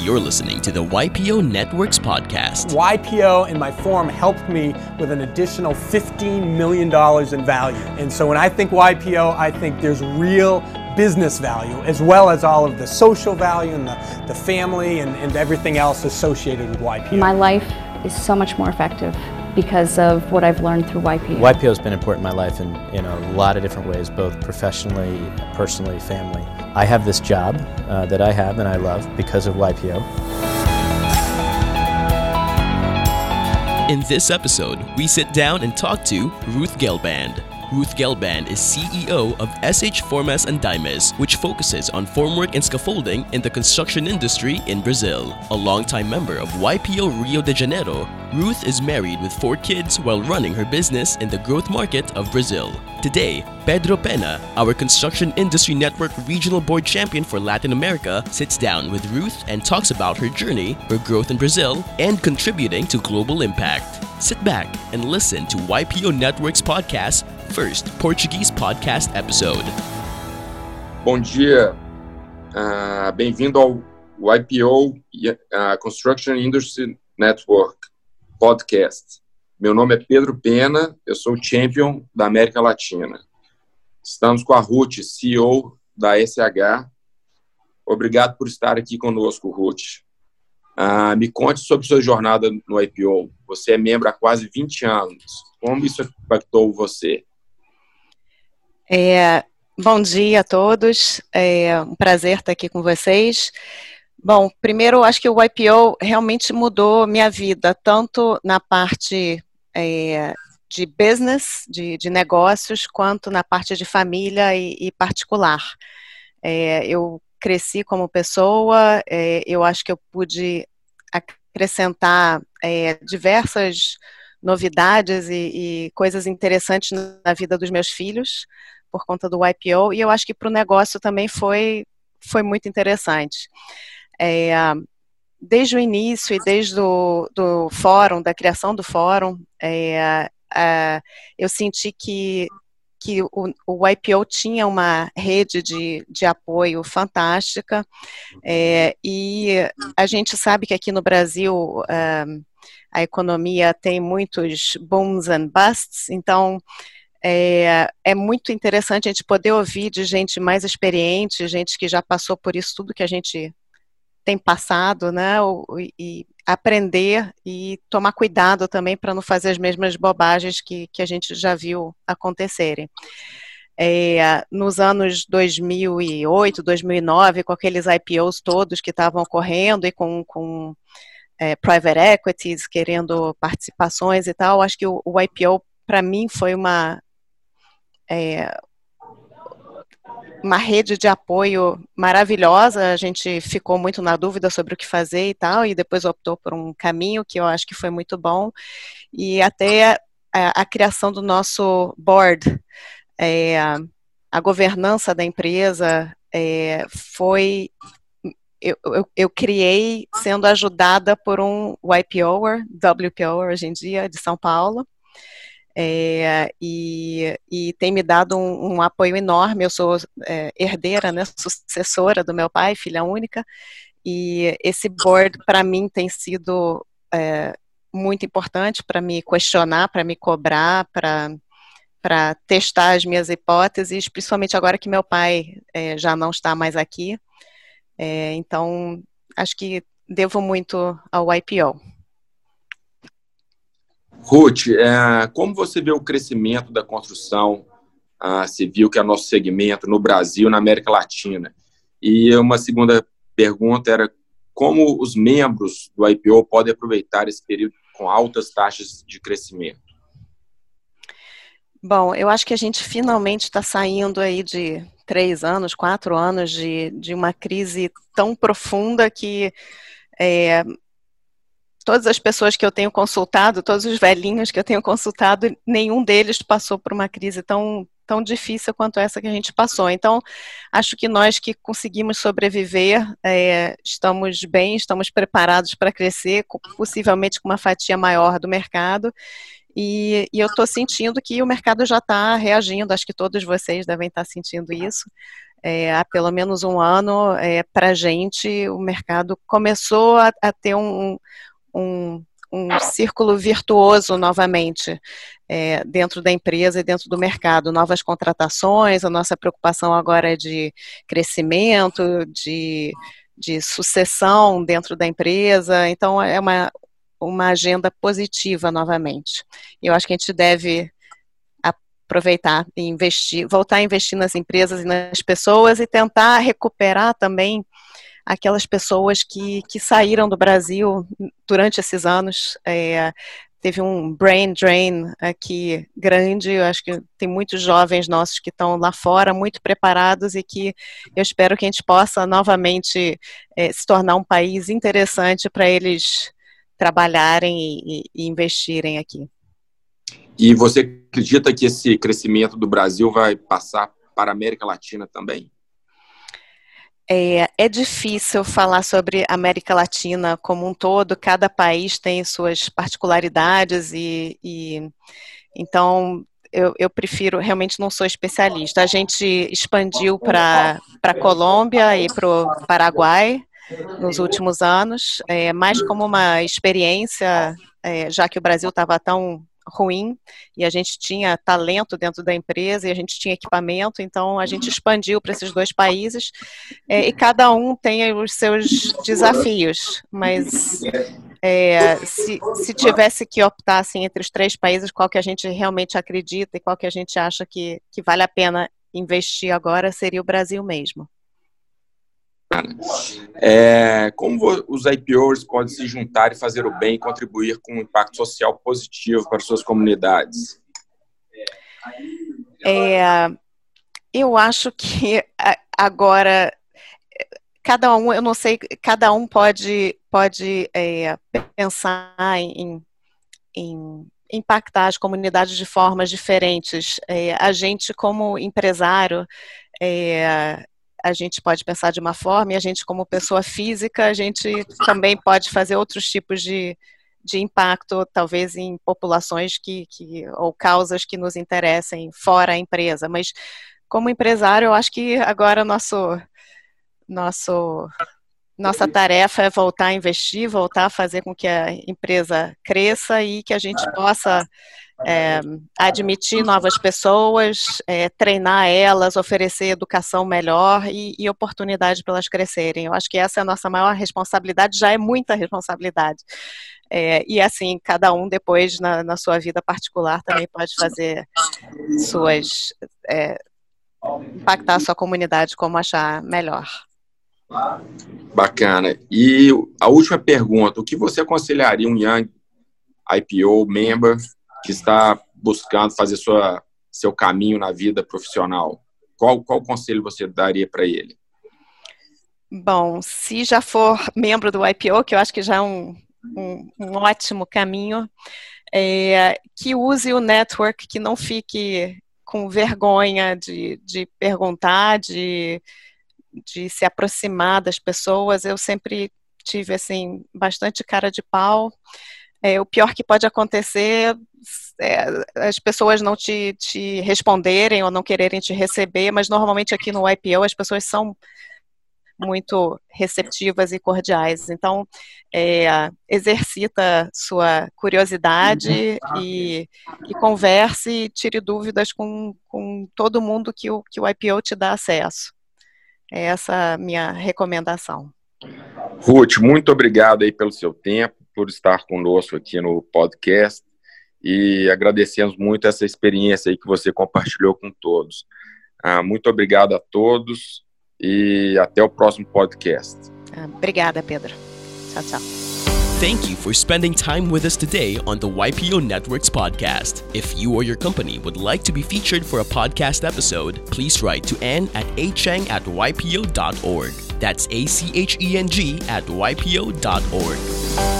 You're listening to the YPO Networks podcast. YPO and my firm helped me with an additional $15 million in value. And so when I think YPO, I think there's real business value as well as all of the social value and the, the family and, and everything else associated with YPO. My life is so much more effective because of what I've learned through YPO. YPO has been important in my life in, in a lot of different ways, both professionally, personally, family. I have this job uh, that I have and I love because of YPO. In this episode, we sit down and talk to Ruth Gelband. Ruth Gelband is CEO of SH Formas and Dimes, which focuses on formwork and scaffolding in the construction industry in Brazil. A longtime member of YPO Rio de Janeiro, Ruth is married with four kids while running her business in the growth market of Brazil. Today, Pedro Pena, our Construction Industry Network Regional Board Champion for Latin America, sits down with Ruth and talks about her journey, her growth in Brazil, and contributing to global impact. Sit back and listen to YPO Network's podcast, first Portuguese podcast episode. Bom dia, uh, bem-vindo ao YPO uh, Construction Industry Network podcast. Meu nome é Pedro Pena, eu sou o champion da América Latina. Estamos com a Ruth, CEO da SH. Obrigado por estar aqui conosco, Ruth. Uh, me conte sobre sua jornada no IPO. Você é membro há quase 20 anos. Como isso impactou você? É, bom dia a todos. É um prazer estar aqui com vocês. Bom, primeiro, acho que o IPO realmente mudou minha vida, tanto na parte é, de business, de, de, negócios, quanto na parte de família e, e particular. É, eu cresci como pessoa, é, eu acho que eu pude acrescentar é, diversas novidades e, e, coisas interessantes na vida dos meus filhos por conta do IPO e eu acho que para o negócio também foi, foi muito interessante. É, desde o início e desde o do fórum, da criação do fórum, é, é, eu senti que que o, o IPO tinha uma rede de, de apoio fantástica é, e a gente sabe que aqui no Brasil é, a economia tem muitos booms and busts, então é, é, muito interessante a gente poder ouvir de gente mais experiente, gente que já passou por isso tudo que a gente tem passado, né? E aprender e tomar cuidado também para não fazer as mesmas bobagens que, que a gente já viu acontecerem. É, nos anos 2008, 2009, com aqueles IPOs todos que estavam ocorrendo e com, com é, private equities querendo participações e tal, acho que o, o IPO para mim foi uma é, uma rede de apoio maravilhosa. A gente ficou muito na dúvida sobre o que fazer e tal, e depois optou por um caminho que eu acho que foi muito bom. E até a, a criação do nosso board, é, a governança da empresa é, foi. Eu, eu, eu, criei sendo ajudada por um YPOer, WPOer hoje em dia, de São Paulo, é, e, e, tem me dado um, um apoio enorme. Eu sou é, herdeira, né, sucessora do meu pai, filha única, e esse board para mim tem sido é, muito importante para me questionar, para me cobrar, para para testar as minhas hipóteses, principalmente agora que meu pai é, já não está mais aqui. É, então, acho que devo muito ao IPO. Ruth, é, como você vê o crescimento da construção ah, civil, que é nosso segmento, no Brasil, na América Latina? E uma segunda pergunta era como os membros do IPO podem aproveitar esse período com altas taxas de crescimento? Bom, eu acho que a gente finalmente está saindo aí de três anos, quatro anos de, de uma crise tão profunda que é, todas as pessoas que eu tenho consultado, todos os velhinhos que eu tenho consultado, nenhum deles passou por uma crise tão, tão difícil quanto essa que a gente passou. Então, acho que nós que conseguimos sobreviver, é, estamos bem, estamos preparados para crescer, possivelmente com uma fatia maior do mercado. E, e eu estou sentindo que o mercado já está reagindo, acho que todos vocês devem estar tá sentindo isso. é, há pelo menos um ano, é, para a gente, o mercado começou a, a ter um, um, um, círculo virtuoso novamente é, dentro da empresa e dentro do mercado. Novas contratações, a nossa preocupação agora é de crescimento, de, de sucessão dentro da empresa. Então, é uma, uma agenda positiva novamente. Eu acho que a gente deve aproveitar e investir, voltar a investir nas empresas e nas pessoas e tentar recuperar também aquelas pessoas que, que saíram do Brasil durante esses anos. É, teve um brain drain aqui grande, eu acho que tem muitos jovens nossos que estão lá fora, muito preparados e que eu espero que a gente possa novamente é, se tornar um país interessante para eles trabalharem e, e investirem aqui. E você acredita que esse crescimento do Brasil vai passar para a América Latina também? É, é, difícil falar sobre América Latina como um todo, cada país tem suas particularidades e, e então eu, eu, prefiro, realmente não sou especialista. A gente expandiu para a Colômbia e para o Paraguai nos últimos anos, é, mais como uma experiência, é, já que o Brasil estava tão ruim e a gente tinha talento dentro da empresa e a gente tinha equipamento, então a gente expandiu para esses dois países é, e cada um tem os seus desafios, mas é, se, se tivesse que optar assim, entre os três países, qual que a gente realmente acredita e qual que a gente acha que, que vale a pena investir agora, seria o Brasil mesmo. É, como os IPOs podem se juntar e fazer o bem e contribuir com um impacto social positivo para suas comunidades? É, eu acho que agora cada um, eu não sei, cada um pode pode é, pensar em, em impactar as comunidades de formas diferentes. É, a gente, como empresário, é, a gente pode pensar de uma forma e a gente, como pessoa física, a gente também pode fazer outros tipos de, de impacto, talvez em populações que, que, ou causas que nos interessem fora a empresa. Mas, como empresário, eu acho que agora nosso, nosso, nossa tarefa é voltar a investir, voltar a fazer com que a empresa cresça e que a gente possa é, admitir novas pessoas, é, treinar elas, oferecer educação melhor e, e, oportunidade para elas crescerem. Eu acho que essa é a nossa maior responsabilidade, já é muita responsabilidade. É, e assim, cada um depois na, na, sua vida particular também pode fazer suas. É, impactar a sua comunidade como achar melhor. Bacana. E a última pergunta: o que você aconselharia um Young IPO member que está buscando fazer sua, seu caminho na vida profissional? Qual, qual conselho você daria para ele? Bom, se já for membro do IPO, que eu acho que já é um, um, um ótimo caminho, é, que use o network, que não fique com vergonha de, de perguntar, de, de se aproximar das pessoas. Eu sempre tive assim bastante cara de pau. É, o pior que pode acontecer é as pessoas não te, te responderem ou não quererem te receber, mas normalmente aqui no IPO as pessoas são muito receptivas e cordiais. Então, é, exercita sua curiosidade e, e, converse e tire dúvidas com, com todo mundo que o, que o IPO te dá acesso. É essa a minha recomendação. Ruth, muito obrigado aí pelo seu tempo por estar conosco aqui no podcast e agradecemos muito essa experiência aí que você compartilhou com todos. Ah, muito obrigado a todos e até o próximo podcast. Ah, obrigada, Pedro. Tchau, tchau. Thank you for spending time with us today on the YPO Networks podcast. If you or your company would like to be featured for a podcast episode, please write to Anne at acheng at ypo.org. That's A C H E N G at ypo.org.